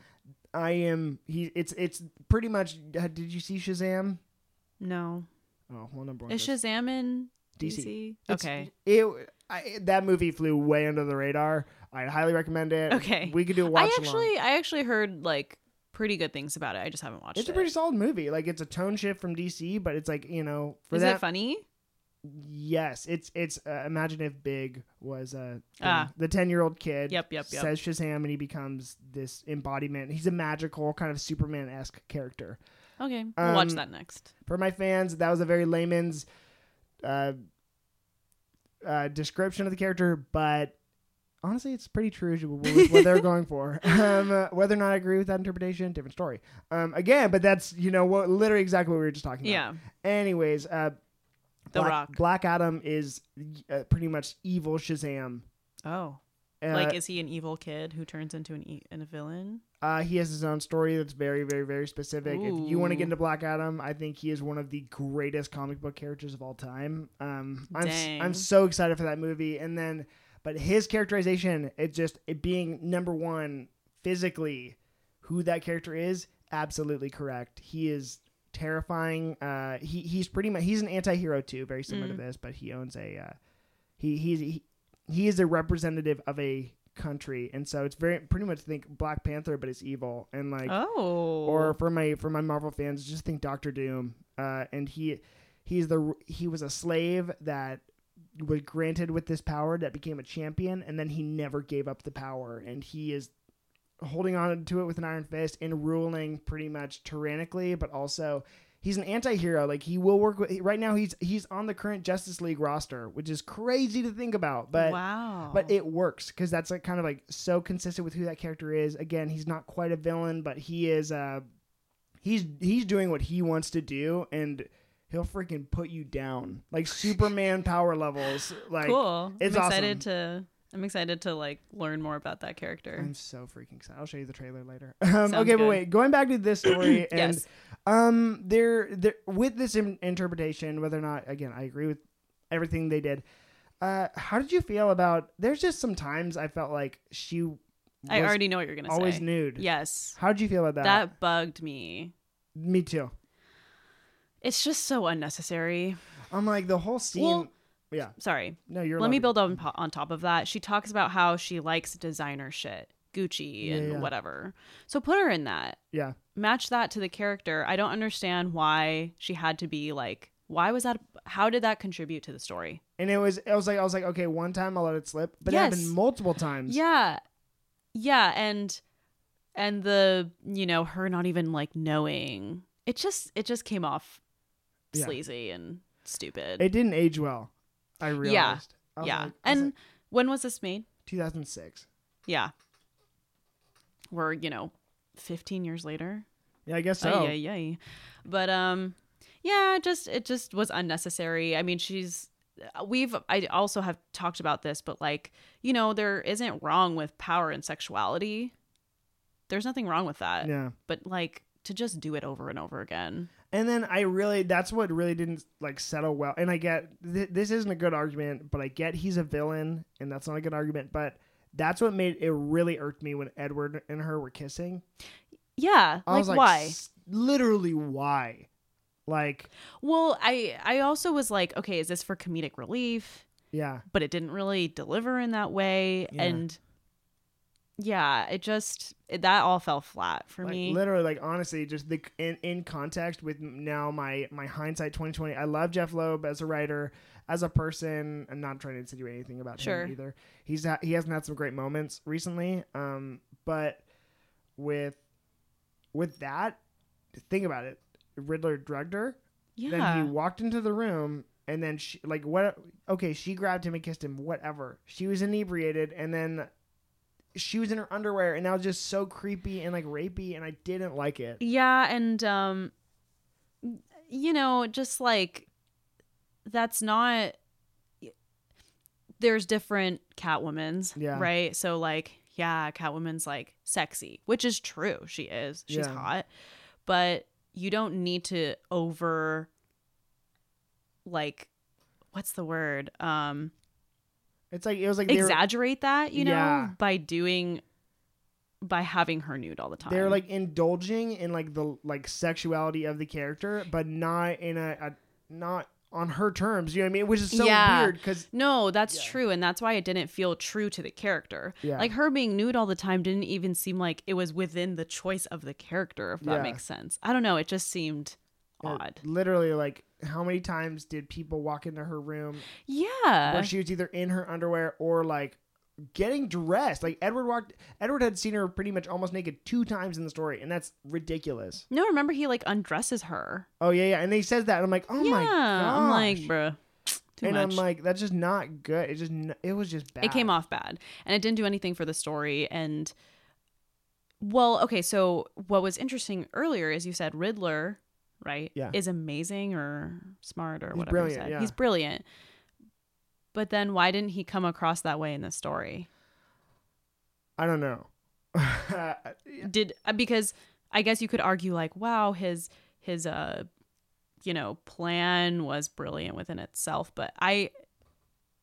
I am he it's it's pretty much uh, did you see Shazam? No. Oh, well, number one. Is goes- Shazam in DC. DC? Okay. It, I, that movie flew way under the radar. I highly recommend it. Okay. We could do a watch I along. actually I actually heard like pretty good things about it. I just haven't watched It's it. It's a pretty solid movie. Like it's a tone shift from DC, but it's like you know for Is that. it funny? Yes, it's it's. Uh, imagine if Big was uh, the- Ah. the ten year old kid. Yep, yep, yep. Says Shazam, and he becomes this embodiment. He's a magical kind of Superman esque character. Okay. We'll watch Um, that next. For my fans, that was a very layman's uh, uh, description of the character, but honestly, it's pretty true to what they're going for. Um, uh, whether or not I agree with that interpretation, different story. Um, again, but that's you know what literally exactly what we were just talking about. Yeah. Anyways, uh, The Black, Rock. Black Adam is uh, pretty much evil Shazam. Oh. Uh, like is he an evil kid who turns into an e- an a villain? uh, he has his own story that's very, very, very specific. If you want to get into Black Adam, I think he is one of the greatest comic book characters of all time. Um, I'm s-. I'm so excited for that movie. And then, but his characterization, it just it being number one physically, who that character is, absolutely correct. He is terrifying. Uh, he he's pretty much he's an anti-hero too, very similar to Mm. this, but he owns a uh, he he's he, he is a representative of a country, and so it's very pretty much think Black Panther, but it's evil and like oh. or for my for my Marvel fans, just think Doctor Doom. Uh, and he he's the he was a slave that was granted with this power that became a champion, and then he never gave up the power, and he is holding on to it with an iron fist and ruling pretty much tyrannically, but also he's an anti-hero like he will work with right now he's he's on the current justice league roster which is crazy to think about but wow. but it works because that's like kind of like so consistent with who that character is. Again, he's not quite a villain, but he is. Uh, he's he's doing what he wants to do, and he'll freaking put you down like Superman power levels. Like cool. it's I'm excited awesome. to I'm excited to like learn more about that character. I'm so freaking excited. I'll show you the trailer later. Um, okay, but wait, going back to this story and yes. um, there there with this in- interpretation, whether or not again I agree with everything they did. Uh, how did you feel about? There's just some times I felt like she. I already know what you're gonna say. always nude. Yes. How did you feel about that? That bugged me. Me too. It's just so unnecessary. I'm like the whole scene. Well, yeah. Sorry. No, you're. Let me build on on top of that. She talks about how she likes designer shit, Gucci Yeah, and yeah. whatever. So put her in that. Yeah. Match that to the character. I don't understand why she had to be like. Why was that? How did that contribute to the story? And it was. I was like. I was like. Okay, one time I'll let it slip, but Yes. it happened multiple times. Yeah, yeah, and and the you know her not even like knowing it just it just came off Yeah. sleazy and stupid. It didn't age well. I realized. I was yeah, like- I and like, when was this made? 2006. Yeah, we're you know, fifteen years later. Yeah, I guess so. Yeah, ay. But um, yeah, just it just was unnecessary. I mean, she's we've I also have talked about this, but like you know, there isn't wrong with power and sexuality. There's nothing wrong with that. Yeah. But like to just do it over and over again. And then I really, that's what really didn't like settle well. And I get th- this isn't a good argument, but I get he's a villain, and that's not a good argument. But that's what made it really irked me when Edward and her were kissing. Yeah, I like, like, why? "S- literally, why? Like, Well, I I also was like, okay, is this for comedic relief? yeah, But it didn't really deliver in that way, Yeah. and yeah, it just it, that all fell flat for like me. literally, like honestly, just the in in context with now my my hindsight twenty twenty. I love Jeph Loeb as a writer, as a person. I'm not trying to insinuate anything about Sure. him either. He's ha- he hasn't had some great moments recently. Um, but with with that, think about it. Riddler drugged her. yeah, Then he walked into the room, and then she like what? Okay, she grabbed him and kissed him. Whatever. She was inebriated, and then she was in her underwear, and that was just so creepy and like rapey, and I didn't like it. Yeah, and um you know, just like that's not there's different Catwomans, Yeah. right? So like, yeah, Catwoman's like sexy, which is true. She is. She's Yeah. hot. But you don't need to over like what's the word? Um It's like it was like they were, exaggerate that, you know, Yeah. by doing by having her nude all the time. They're like indulging in like the like sexuality of the character, but not in a, a not on her terms. You know what I mean? Which is so Yeah. weird because No, that's Yeah. true, and that's why it didn't feel true to the character. Yeah. Like her being nude all the time didn't even seem like it was within the choice of the character, if that Yeah. makes sense. I don't know. It just seemed odd. literally like how many times did people walk into her room Yeah. where she was either in her underwear or like getting dressed? Like Edward walked. Edward had seen her pretty much almost naked two times in the story, and that's ridiculous. no, remember he like undresses her. Oh yeah, yeah, and he says that, and I'm like, oh yeah. my god. I'm like, bruh. Too and much. I'm like, that's just not good. It just, n- it was just bad. it came off bad and it didn't do anything for the story and well okay so what was interesting earlier is you said riddler right Yeah. is amazing or smart or He's whatever you brilliant, said yeah. he's brilliant but then why didn't he come across that way in the story I don't know. did uh, because i guess you could argue like wow his his uh you know plan was brilliant within itself but i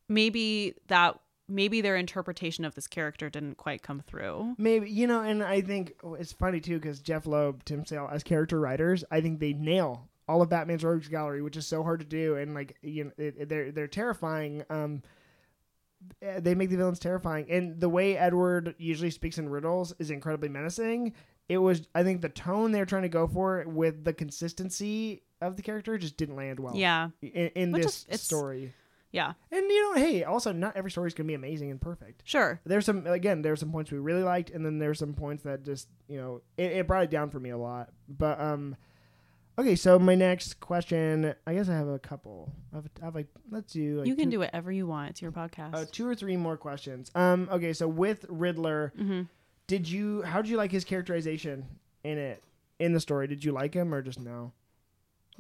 maybe that maybe their interpretation of this character didn't quite come through Maybe you know, and I think it's funny too because Jeph Loeb, Tim Sale, as character writers, I think they nail all of Batman's rogues gallery, which is so hard to do, and like you know, it, they're they're terrifying. Um, eh, they make the villains terrifying, and the way Edward usually speaks in riddles is incredibly menacing. It was, I think, the tone they're trying to go for with the consistency of the character just didn't land well. yeah in, in this is- story, yeah and you know, hey, also not every story is gonna be amazing and perfect Sure. there's some again there's some points we really liked and then there's some points that just you know it, it brought it down for me a lot but um okay so my next question i guess i have a couple i have, I have like let's do like you can two, do whatever you want. It's your podcast. uh, two or three more questions um okay so with riddler hmm did you how did you like his characterization in it in the story did you like him or just no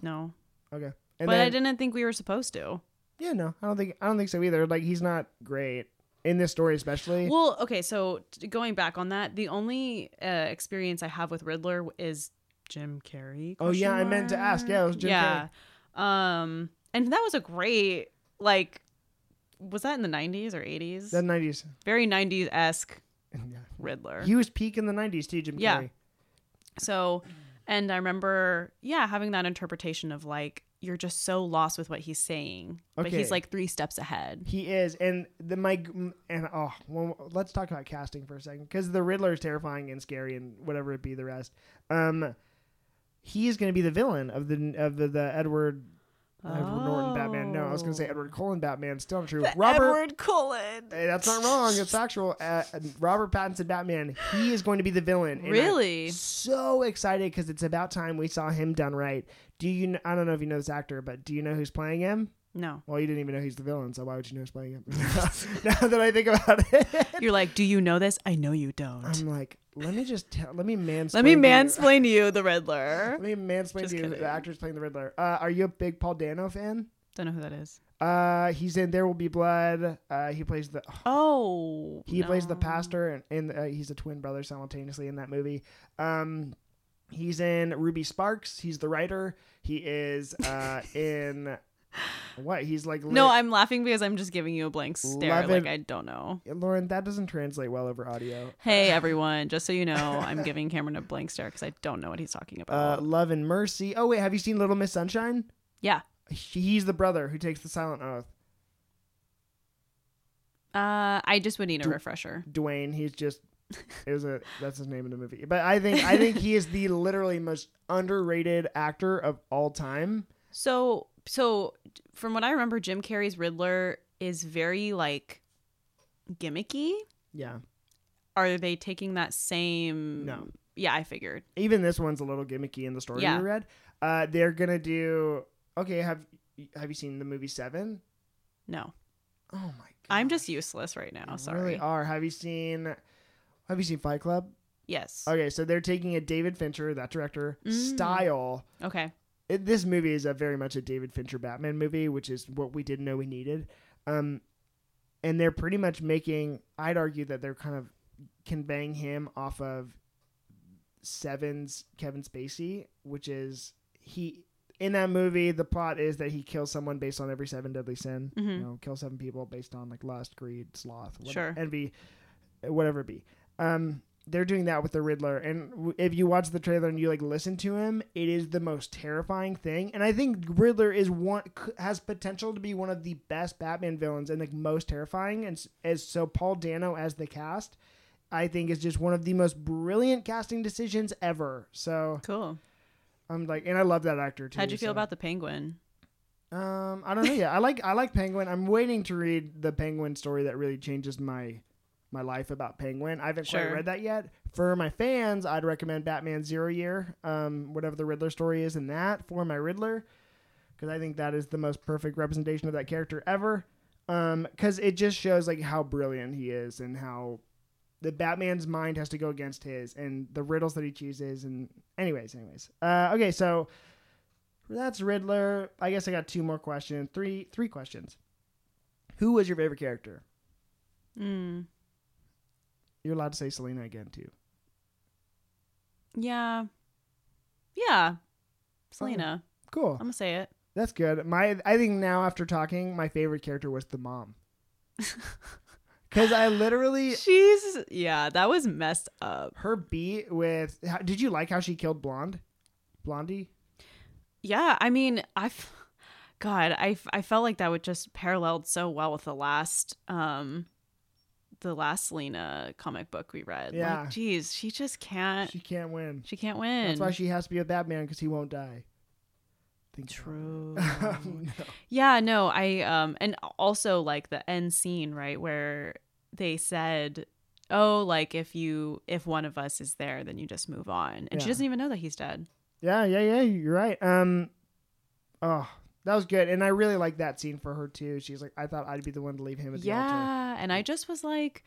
No. okay but and I didn't think we were supposed to. Yeah no i don't think i don't think so either like he's not great in this story especially Well, okay, so t- going back on that, the only uh, experience I have with Riddler is Jim Carrey. Oh, yeah, question I meant to ask. Yeah, it was Jim yeah. Um, and that was a great like. Was that in the '90s or '80s? the 90s Very '90s esque yeah. Riddler. he was peak in the 90s too jim Yeah. Carrey. So, and I remember, yeah, having that interpretation of like you're just so lost with what he's saying, but he's like three steps ahead. He is, and the my and oh, well, let's talk about casting for a second because the Riddler is terrifying and scary and whatever it be the rest. Um, he is going to be the villain of the of the, the Edward Edward Norton Batman. No, I was going to say Oh. Edward Cullen Batman. Still not true. Robert. Edward Cullen. Hey, that's not wrong. It's factual. Uh, Robert Pattinson Batman. He is going to be the villain. and I'm Really? so excited because it's about time we saw him done right. Do you? I don't know if you know this actor, but do you know who's playing him? No. Well, you didn't even know he's the villain, so why would you know who's playing him? now that I think about it, You're like, do you know this? I know you don't. I'm like, let me just tell, let me mansplain. Let me mansplain to you the Riddler. Let me mansplain Just to you kidding. the actors playing the Riddler. Uh, are you a big Paul Dano fan? Don't know who that is. Uh, he's in There Will Be Blood. Uh, he plays the Oh, he plays the pastor, and, and uh, he's a twin brother simultaneously in that movie. Um, he's in Ruby Sparks. He's the writer. He is uh in what? He's like No, I'm laughing because I'm just giving you a blank stare. Love Like. I don't know. Lauren. That doesn't translate well over audio. Hey everyone, just so you know, I'm giving Cameron a blank stare because I don't know what he's talking Uh, about. Love and Mercy. Oh wait, have you seen Little Miss Sunshine? yeah. He's the brother who takes the silent oath. Uh, I just would need a refresher. Dwayne. He's just it was a that's his name in the movie. But I think I think he is the literally most underrated actor of all time. So, so from what I remember, Jim Carrey's Riddler is very like gimmicky. Yeah. Are they taking that same? No. Yeah, I figured. Even this one's a little gimmicky in the story Yeah. we read. Uh, they're gonna do okay. Have have you seen the movie Seven? No, Oh my god, I'm just useless right now. You Sorry. Really are. Have you seen? Have you seen Fight Club? Yes. Okay, so they're taking a David Fincher, that director, Mm. style. Okay. It, this movie is a very much a David Fincher Batman movie, which is what we didn't know we needed. Um, and they're pretty much making. I'd argue that they're kind of conveying him off of Seven's Kevin Spacey, which is he in that movie. The plot is that he kills someone based on every seven deadly sin. You Mhm. know, kill seven people based on like lust, greed, sloth, what- Sure. envy, whatever it be. Um, they're doing that with the Riddler, and if you watch the trailer and you like listen to him, it is the most terrifying thing. And I think Riddler is one has potential to be one of the best Batman villains and like most terrifying. And as so, Paul Dano as the cast, I think is just one of the most brilliant casting decisions ever. So Cool. I'm like, and I love that actor too. How'd you feel so. about the penguin? Um, I don't know yet. I like I like Penguin. I'm waiting to read the Penguin story that really changes my my life about Penguin. I haven't Sure. quite read that yet. For my fans, I'd recommend Batman Zero Year, um, whatever the Riddler story is in that for my Riddler, because I think that is the most perfect representation of that character ever. Um, because it just shows like how brilliant he is and how the Batman's mind has to go against his and the riddles that he chooses. And anyways, anyways, uh, okay, so that's Riddler. I guess I got two more questions. Three three questions. Who was your favorite character? Mm. You're allowed to say Selina again too. Yeah. Yeah. Selina. Cool. I'm gonna say it. That's good. My I think now after talking, my favorite character was the mom. Cuz I literally She's yeah, that was messed up. her beat with how, Did you like how she killed Blonde? Blondie? Yeah, I mean, I've, God, I I felt like that would just paralleled so well with the last um the last Selina comic book we read. Yeah. Like, geez, she just can't She can't win. she can't win. That's why she has to be with Batman cuz he won't die. Think True. no. Yeah, no, I um and also like the end scene, right, where they said, "Oh, like if you if one of us is there, then you just move on." And she doesn't even know that he's dead. Yeah, yeah, yeah. You're right. Um, oh, that was good, and I really like that scene for her too. She's like, I thought I'd be the one to leave him at the altar. Yeah, and I just was like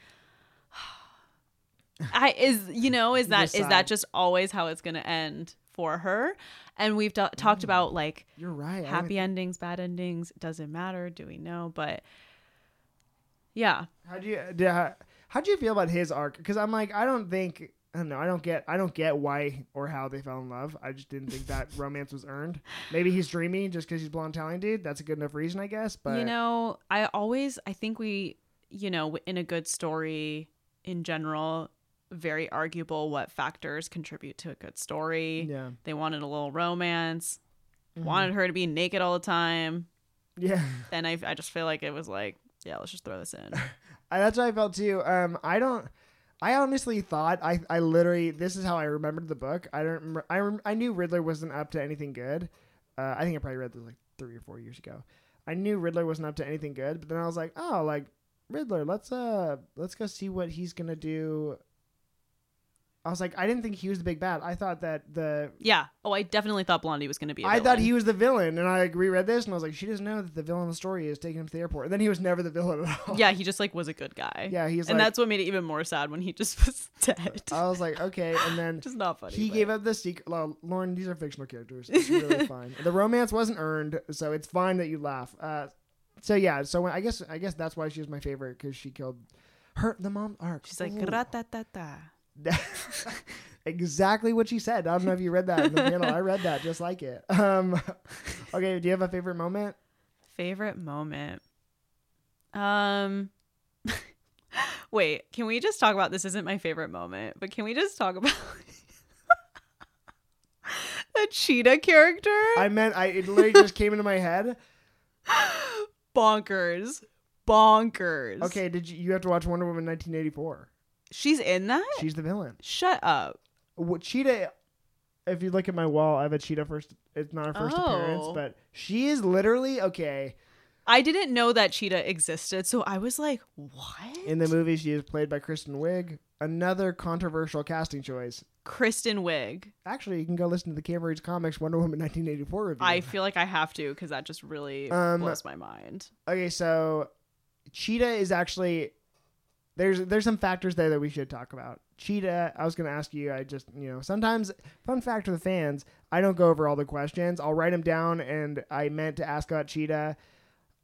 I is you know, is that is that just is sighed. that just always how it's going to end for her? And we've t- talked Mm. about like You're right. Happy endings, bad endings, doesn't matter, do we know? But yeah. How do you do? How, how do you feel about his arc? Because I'm like, I don't think. I don't know. I don't get. I don't get why or how they fell in love. I just didn't think that romance was earned. Maybe he's dreamy just because he's blonde Italian dude. That's a good enough reason, I guess. But you know, I always I think we, you know, in a good story in general, very arguable what factors contribute to a good story. yeah, They wanted a little romance, Mhm. wanted her to be naked all the time, yeah. and I I just feel like it was like, yeah, let's just throw this in. I, that's what I felt too. Um, I don't. I honestly thought I, I literally this is how I remembered the book. I don't. I rem, I knew Riddler wasn't up to anything good. Uh, I think I probably read this like three or four years ago. I knew Riddler wasn't up to anything good, but then I was like, oh, like Riddler, let's uh let's go see what he's gonna do. I was like, I didn't think he was the big bad. I thought that the yeah. Oh, I definitely thought Blondie was going to be. a I thought he was the villain, and I like, reread this and I was like, she doesn't know that the villain of the story is taking him to the airport. And then he was never the villain at all. Yeah, he just like was a good guy. yeah, he's and like, that's what made it even more sad when he just was dead. I was like, okay, and then just not funny. he but- gave up the secret. Well, Lauren, these are fictional characters. It's really fine. The romance wasn't earned, so it's fine that you laugh. Uh, so yeah, so when, I guess I guess that's why she was my favorite because she killed her the mom arc. She's like, Ooh. "Ra-ta-ta-ta." exactly what she said. I don't know if you read that in the panel. I read that just like it. Um, okay, do you have a favorite moment? Favorite moment. Um Wait, can we just talk about this isn't my favorite moment, but can we just talk about the cheetah character? I meant I it literally just came into my head. Bonkers. Bonkers. Okay, did you you have to watch Wonder Woman 1984? She's in that? She's the villain. Shut up. What cheetah? If you look at my wall, I have a cheetah first. It's not her first appearance, Oh. but she is literally okay. I didn't know that cheetah existed, so I was like, what? In the movie, she is played by Kristen Wiig. Another controversial casting choice. Kristen Wiig. Actually, you can go listen to the Reads Comics Wonder Woman 1984 review. I feel like I have to because that just really Um, blows my mind. okay, so Cheetah is actually there's there's some factors there that we should talk about. Cheetah, I was going to ask you. I just you know sometimes fun fact for the fans. I don't go over all the questions. I'll write them down, and I meant to ask about Cheetah,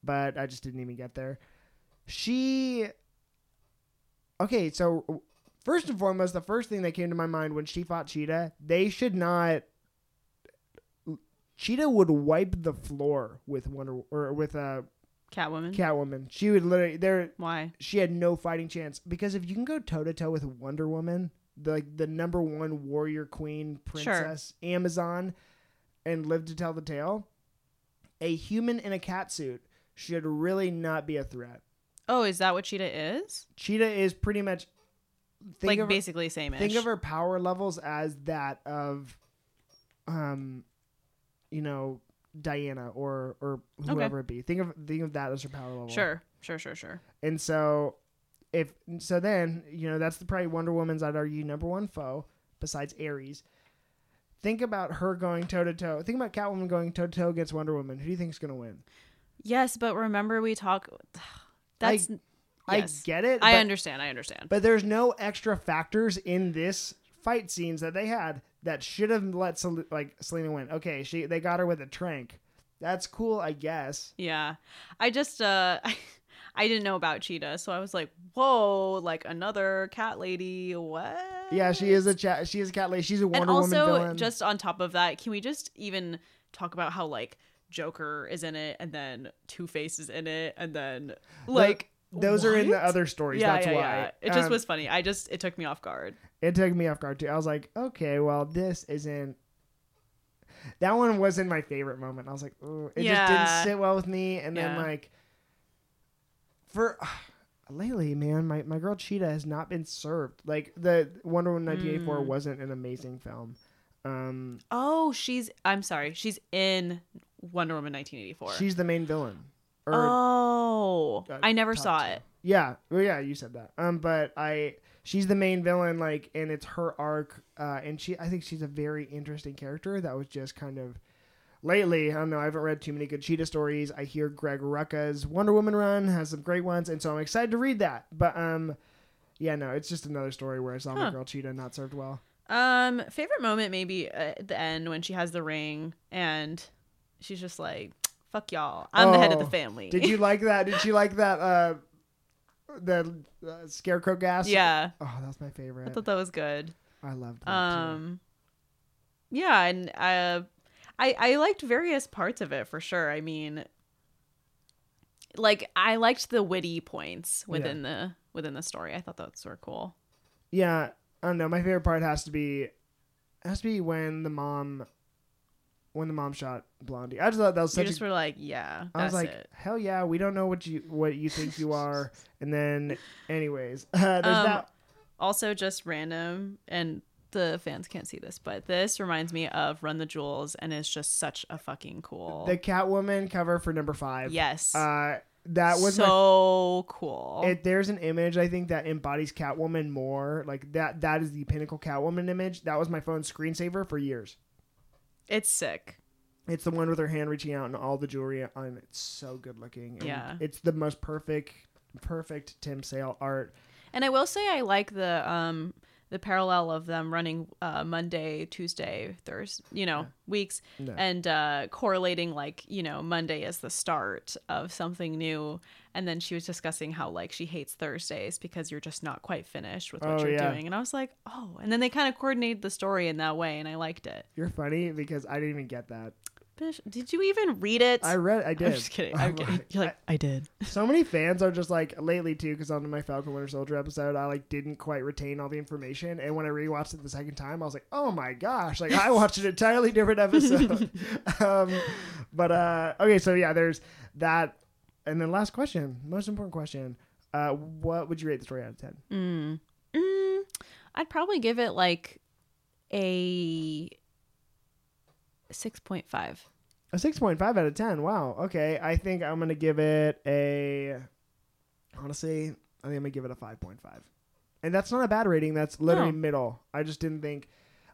but I just didn't even get there. She. Okay, so first and foremost, the first thing that came to my mind when she fought Cheetah, they should not. Cheetah would wipe the floor with Wonder or with uh, Catwoman. Catwoman. She would literally there. Why? She had no fighting chance because if you can go toe to toe with Wonder Woman, the, like the number one warrior queen Sure. princess Amazon, and live to tell the tale, a human in a cat suit should really not be a threat. Oh, is that what Cheetah is? Cheetah is pretty much think like of, basically same think of her power levels as that of, um, you know, Diana or or whoever it be. Think of think of that as her power level. Sure, sure, sure, sure. And so, if so, then you know that's the probably Wonder Woman's I'd argue number one foe besides Ares. Think about her going toe to toe. Think about Catwoman going toe to toe against Wonder Woman. Who do you think's gonna win? Yes, but remember we talk. That's yes. I get it. I but- understand. I understand. But there's no extra factors in this fight scenes that they had that should have let Sel- like Selina win. Okay, she they got her with a trank. That's cool, I guess. Yeah. I just uh I didn't know about Cheetah, so I was like, "Whoa, like another cat lady. What?" Yeah, she is a chat. She is a cat lady. She's a Wonder and also, Woman villain. just on top of that, can we just even talk about how like Joker is in it and then Two Face is in it and then like those are in the other stories. Yeah, That's yeah, why yeah. It just Um, was funny. I just it took me off guard. It took me off guard too. I was like, okay, well, this isn't. That one wasn't my favorite moment. I was like, Ooh. it just didn't sit well with me. And then like, for lately, man, my my girl Cheetah has not been served. Like the Wonder Woman 1984 Mm. wasn't an amazing film. Um, Oh, she's I'm sorry. She's in Wonder Woman 1984. she's the main villain. Or, oh, uh, I never saw two. it. Yeah, well, yeah, you said that. Um, but I, she's the main villain, like, and it's her arc. Uh, and she, I think she's a very interesting character. That was just kind of lately. I don't know. I haven't read too many good Cheetah stories. I hear Greg Rucka's Wonder Woman run has some great ones, and so I'm excited to read that. But um, yeah, no, it's just another story where I saw my girl Cheetah not served well. Um, favorite moment maybe at the end when she has the ring and she's just like, "Fuck y'all, I'm the head of the Oh, family." Did you like that? Did you like that? Uh, the uh, scarecrow gas. yeah, Oh, that was my favorite. I thought that was good. I loved that too. Um, yeah, and uh, I I liked various parts of it for sure. I mean, like I liked the witty points within the within the story. I thought those were cool. Yeah, I don't know. My favorite part has to be has to be when the mom when the mom shot Blondie. I just thought that was such. You just a were like, yeah, I was like, it. hell yeah, we don't know what you what you think you are. And then anyways, there's Um, that Also, just random, and the fans can't see this, but this reminds me of Run the Jewels, and it's just such a fucking cool. the Catwoman cover for number 5. yes, Uh that was my so cool. if there's an image I think that embodies Catwoman more, like that that is the pinnacle Catwoman image. That was my phone screensaver for years. It's sick. It's the one with her hand reaching out and all the jewelry on it. It's so good looking. and Yeah. It's the most perfect perfect Tim Sale art. And I will say I like the um the parallel of them running uh Monday, Tuesday, Thursday, you know, weeks No. and uh correlating like, you know, Monday is the start of something new and then she was discussing how like she hates Thursdays because you're just not quite finished with what Oh, you're yeah. doing. And I was like, "Oh." And then they kind of coordinated the story in that way and I liked it. You're funny because I didn't even get that. Did you even read it? I read. I did. I'm just kidding. I'm kidding. You're like, I, did. so many fans are just like lately too, because on my Falcon Winter Soldier episode, I like didn't quite retain all the information, and when I rewatched it the second time, I was like, oh my gosh, like I watched an entirely different episode. um, but uh, okay, so yeah, there's that, and then last question, most important question, uh, what would you rate the story out of ten? Mm. Mm, I'd probably give it like a 6.5. A six point five out of ten. Wow. Okay, I think I'm gonna give it a. Honestly, I think I'm gonna give it a five point five, and that's not a bad rating. That's literally No. middle. I just didn't think.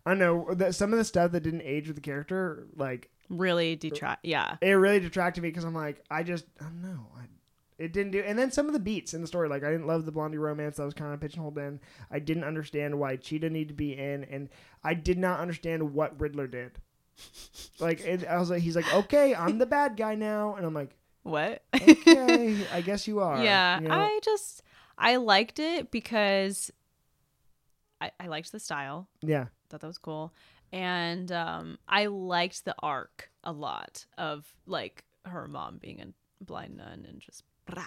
I know that some of the stuff that didn't age with the character, like Really detract. Yeah. it really detracted me because I'm like, I just, I don't know, I, it didn't do. And then some of the beats in the story, like I didn't love the Blondie romance that was kind of pigeonholed in. I didn't understand why Cheetah needed to be in, and I did not understand what Riddler did. Like it, I was like, he's like, okay, I'm the bad guy now, and I'm like, What? okay, I guess you are. yeah. you know? I just, I liked it because I, I liked the style. yeah, Thought that was cool. And um, I liked the arc a lot of like her mom being a Blind Nun and just brah.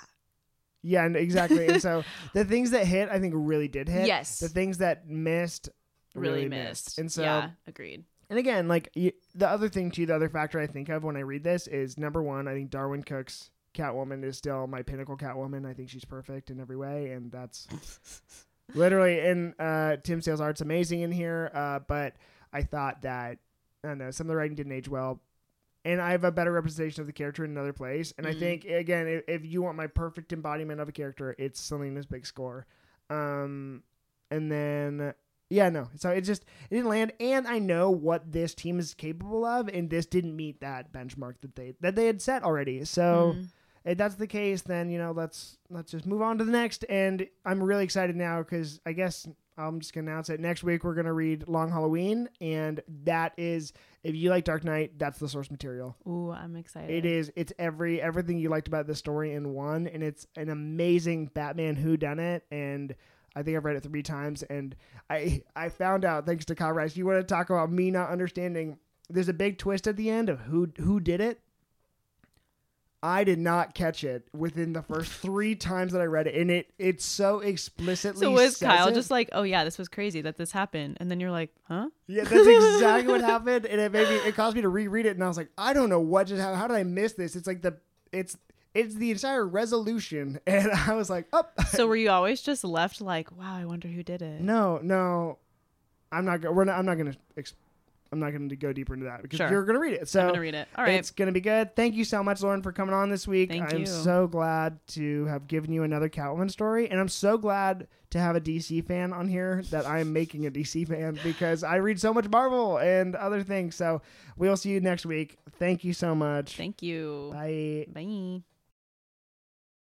Yeah, and exactly. and so the things that hit, I think, really did hit. Yes. The things that missed, really, really, missed. And so, yeah, agreed. And again, like the other thing too, the other factor I think of when I read this is number one, I think Darwyn Cooke's Catwoman is still my pinnacle Catwoman. I think she's perfect in every way, and that's literally. And uh, Tim Sale's art's amazing in here, uh, but I thought that I don't know some of the writing didn't age well. And I have a better representation of the character in another place. And I Mhm. think again, if, if you want my perfect embodiment of a character, it's Selina's big score. Um, and then yeah, no. So it just it didn't land, and I know what this team is capable of, and this didn't meet that benchmark that they that they had set already. So Mhm. if that's the case, then you know let's let's just move on to the next. And I'm really excited now because I guess I'm just gonna announce it next week. We're gonna read Long Halloween, and that is if you like Dark Knight, that's the source material. Ooh, I'm excited. It is. It's every everything you liked about the story in one, and it's an amazing Batman Who Done It. And I think I've read it three times, and I I found out thanks to Kyle Rice. You want to talk about me not understanding? There's a big twist at the end of who who did it. I did not catch it within the first three times that I read it, and it it's so explicitly. So was Kyle it. just like, oh yeah, this was crazy that this happened, and then you're like, huh? Yeah, that's exactly what happened, and it made me. It caused me to reread it, and I was like, I don't know what just happened. How did I miss this? It's like the it's it's the entire resolution, and I was like, oh So were you always just left like, wow, I wonder who did it? no, no, I'm not. We're not. I'm not gonna. Ex- I'm not gonna go deeper into that because Sure. you're gonna read it. So I'm gonna read it. All right. It's gonna be good. Thank you so much, Lauren, for coming on this week. Thank I'm you. so glad to have given you another Catwoman story, and I'm so glad to have a DC fan on here that I'm making a DC fan because I read so much Marvel and other things. So we'll see you next week. Thank you so much. Thank you. Bye. Bye.